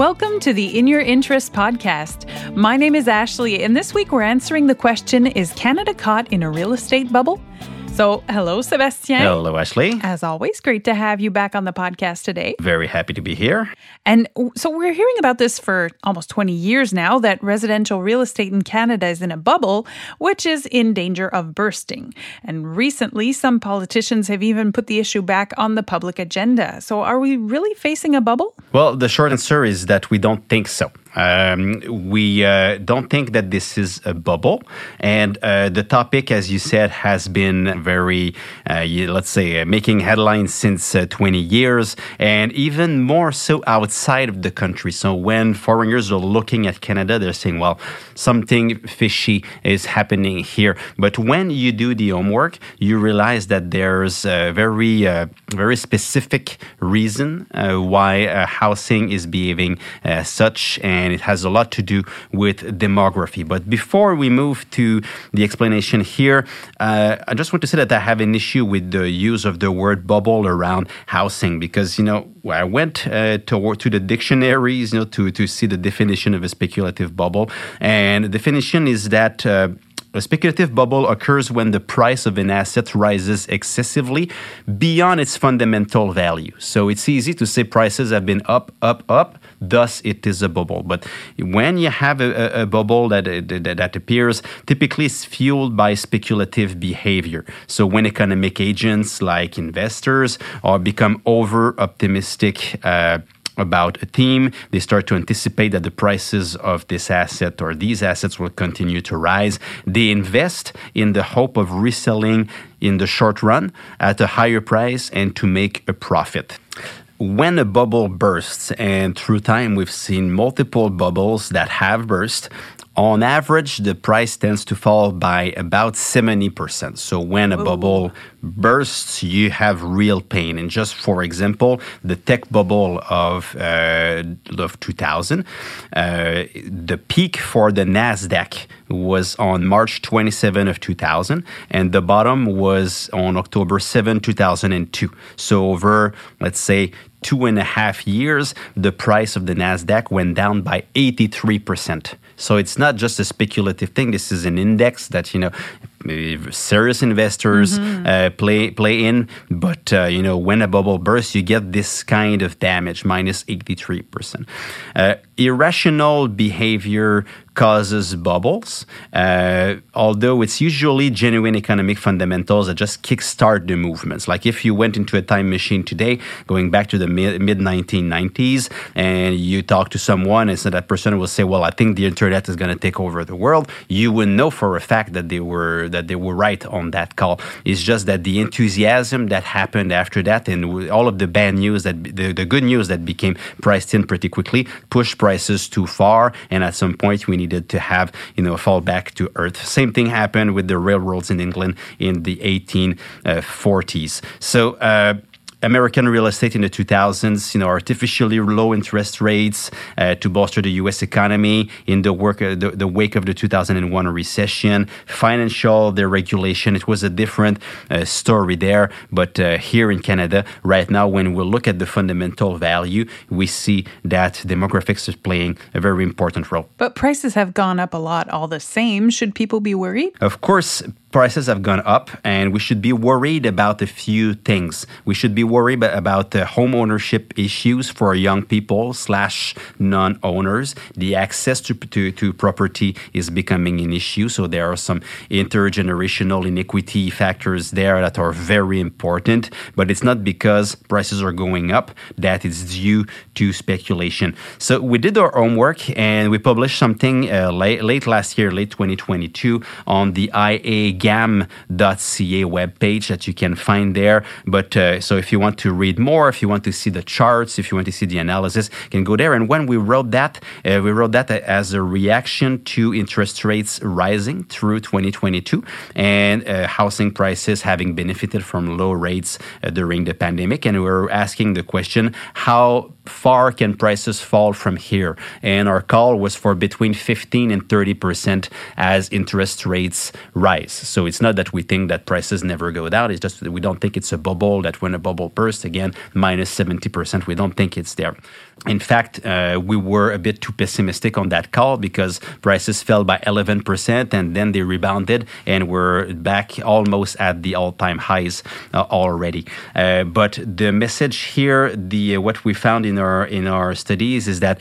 Welcome to the In Your Interest podcast. My name is Ashley, and this week we're answering the question Is Canada caught in a real estate bubble? So, hello, Sebastien. Hello, Ashley. As always, great to have you back on the podcast today. Very happy to be here. And so, we're hearing about this for almost 20 years now that residential real estate in Canada is in a bubble, which is in danger of bursting. And recently, some politicians have even put the issue back on the public agenda. So, are we really facing a bubble? Well, the short answer is that we don't think so. Um, we uh, don't think that this is a bubble. And uh, the topic, as you said, has been very, uh, let's say, uh, making headlines since uh, 20 years, and even more so outside of the country. So when foreigners are looking at Canada, they're saying, well, something fishy is happening here. But when you do the homework, you realize that there's a very, uh, very specific reason why housing is behaving such. And and it has a lot to do with demography. But before we move to the explanation here, uh, I just want to say that I have an issue with the use of the word bubble around housing because, you know, I went uh, to, to the dictionaries, you know, to, to see the definition of a speculative bubble. And the definition is that. Uh, a speculative bubble occurs when the price of an asset rises excessively beyond its fundamental value. So it's easy to say prices have been up, up, up, thus it is a bubble. But when you have a, a bubble that, that, that appears, typically it's fueled by speculative behavior. So when economic agents like investors or become over optimistic. Uh, about a theme. They start to anticipate that the prices of this asset or these assets will continue to rise. They invest in the hope of reselling in the short run at a higher price and to make a profit when a bubble bursts, and through time we've seen multiple bubbles that have burst, on average, the price tends to fall by about 70%. So when a Ooh. bubble bursts, you have real pain. And just for example, the tech bubble of, uh, of 2000, uh, the peak for the NASDAQ was on March 27 of 2000, and the bottom was on October 7, 2002. So over, let's say, two and a half years, the price of the NASDAQ went down by 83%. So it's not just a speculative thing. This is an index that, you know, serious investors mm-hmm. uh, play play in. But uh, you know, when a bubble bursts, you get this kind of damage, minus eighty three percent. Irrational behavior causes bubbles, uh, although it's usually genuine economic fundamentals that just kickstart the movements. Like if you went into a time machine today, going back to the mid 1990s, and you talk to someone, and so that person will say, "Well, I think the internet is going to take over the world," you would know for a fact that they were that they were right on that call. It's just that the enthusiasm that happened after that, and all of the bad news that the, the good news that became priced in pretty quickly, pushed too far, and at some point we needed to have you know fall back to earth. Same thing happened with the railroads in England in the 1840s. So. Uh, American real estate in the 2000s, you know, artificially low interest rates uh, to bolster the U.S. economy in the, work, uh, the, the, wake of the 2001 recession, financial deregulation. It was a different uh, story there. But uh, here in Canada, right now, when we look at the fundamental value, we see that demographics is playing a very important role. But prices have gone up a lot all the same. Should people be worried? Of course, prices have gone up and we should be worried about a few things. We should be worried about the home ownership issues for young people slash non-owners. The access to, to, to property is becoming an issue. So there are some intergenerational inequity factors there that are very important. But it's not because prices are going up that it's due to speculation. So we did our homework and we published something uh, late, late last year, late 2022 on the IA gam.ca webpage that you can find there. But uh, so if you want to read more, if you want to see the charts, if you want to see the analysis, you can go there. And when we wrote that, uh, we wrote that as a reaction to interest rates rising through 2022 and uh, housing prices having benefited from low rates uh, during the pandemic. And we were asking the question, how far can prices fall from here? And our call was for between 15 and 30 percent as interest rates rise. So it's not that we think that prices never go down. It's just that we don't think it's a bubble. That when a bubble bursts again, minus minus seventy percent, we don't think it's there. In fact, uh, we were a bit too pessimistic on that call because prices fell by 11% and then they rebounded and we're back almost at the all-time highs uh, already. Uh, but the message here, the uh, what we found in our in our studies is that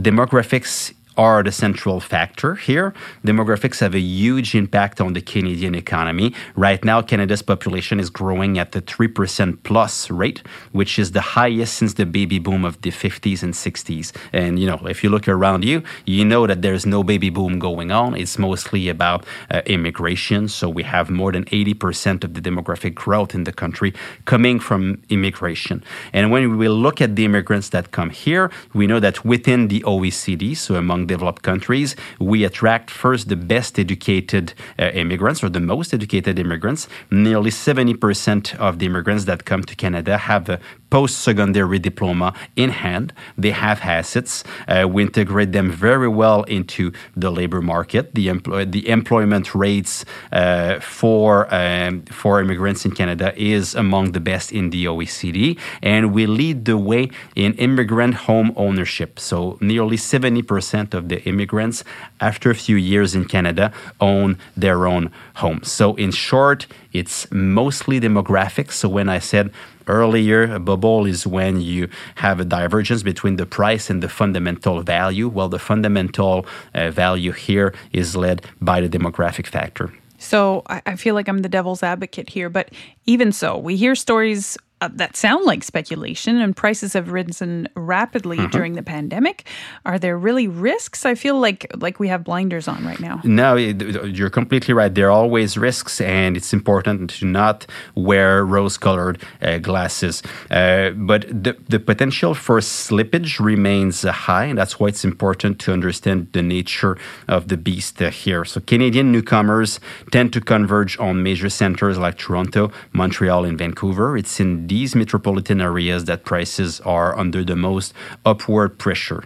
demographics are the central factor here. Demographics have a huge impact on the Canadian economy. Right now, Canada's population is growing at the 3% plus rate, which is the highest since the baby boom of the 50s and 60s. And, you know, if you look around you, you know that there's no baby boom going on. It's mostly about uh, immigration. So we have more than 80% of the demographic growth in the country coming from immigration. And when we look at the immigrants that come here, we know that within the OECD, so among developed countries, we attract first the best educated uh, immigrants or the most educated immigrants. Nearly 70% of the immigrants that come to Canada have a post secondary diploma in hand. They have assets. Uh, we integrate them very well into the labor market. The, empl- the employment rates uh, for, um, for immigrants in Canada is among the best in the OECD. And we lead the way in immigrant home ownership. So nearly 70% of the immigrants, after a few years in Canada, own their own home. So in short, it's mostly demographics. So when I said earlier, a bubble is when you have a divergence between the price and the fundamental value. Well, the fundamental uh, value here is led by the demographic factor. So I feel like I'm the devil's advocate here, but even so, we hear stories uh, that sound like speculation, and prices have risen rapidly mm-hmm. during the pandemic. Are there really risks? I feel like like we have blinders on right now. No, you're completely right. There are always risks, and it's important to not wear rose-colored uh, glasses. Uh, but the the potential for slippage remains high, and that's why it's important to understand the nature of the beast here. So Canadian newcomers tend to converge on major centers like Toronto, Montreal, and Vancouver. It's in these metropolitan areas that prices are under the most upward pressure.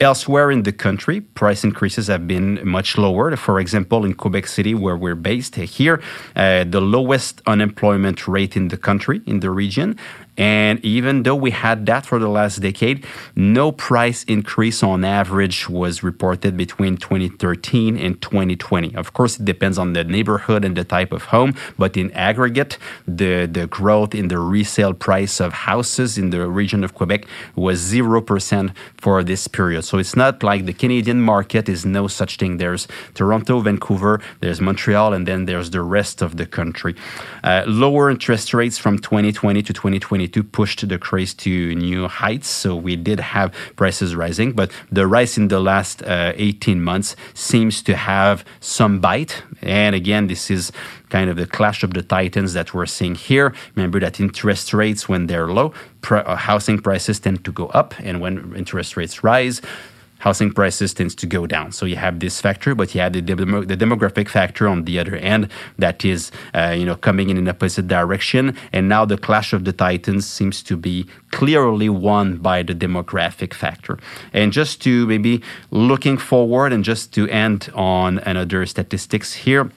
Elsewhere in the country, price increases have been much lower. For example, in Quebec City, where we're based here, uh, the lowest unemployment rate in the country, in the region, and even though we had that for the last decade, no price increase on average was reported between 2013 and 2020. Of course, it depends on the neighborhood and the type of home, but in aggregate, the, the growth in the resale price of houses in the region of Quebec was 0% for this period. So it's not like the Canadian market is no such thing. There's Toronto, Vancouver, there's Montreal, and then there's the rest of the country. Uh, lower interest rates from 2020 to 2020 2022 pushed the craze to new heights. So we did have prices rising, but the rise in the last uh, 18 months seems to have some bite. And again, this is kind of the clash of the titans that we're seeing here. Remember that interest rates, when they're low, pr- uh, housing prices tend to go up, and when interest rates rise, housing prices tends to go down. So you have this factor, but you have the, demo- the demographic factor on the other end that is, uh, you know, coming in an opposite direction. And now the clash of the titans seems to be clearly won by the demographic factor. And just to maybe looking forward and just to end on another statistics here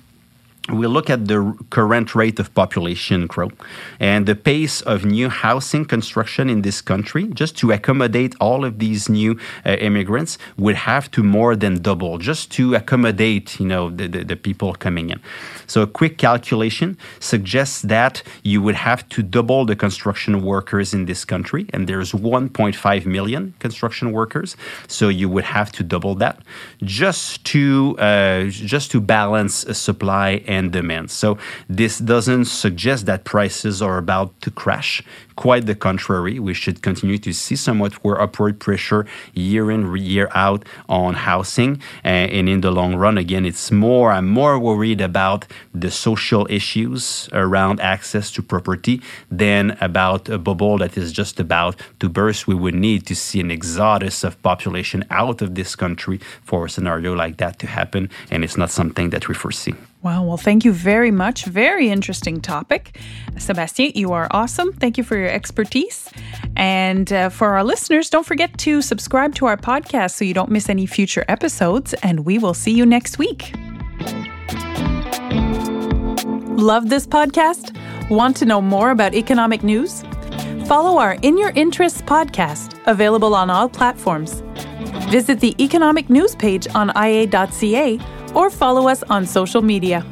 we look at the current rate of population growth and the pace of new housing construction in this country, just to accommodate all of these new uh, immigrants, would have to more than double just to accommodate, you know, the, the, the, people coming in. So a quick calculation suggests that you would have to double the construction workers in this country, and there's 1.5 million construction workers. So you would have to double that just to uh, just to balance supply and and demand. So this doesn't suggest that prices are about to crash. Quite the contrary, we should continue to see somewhat more upward pressure year in, year out on housing. Uh, and in the long run, again, it's more, I'm more worried about the social issues around access to property than about a bubble that is just about to burst. We would need to see an exodus of population out of this country for a scenario like that to happen. And it's not something that we foresee. Wow. Well, thank you very much. Very interesting topic. Sebastien, you are awesome. Thank you for your expertise. And uh, for our listeners, don't forget to subscribe to our podcast so you don't miss any future episodes. And we will see you next week. Love this podcast? Want to know more about economic news? Follow our In Your Interests podcast, available on all platforms. Visit the economic news page on ia.ca or follow us on social media.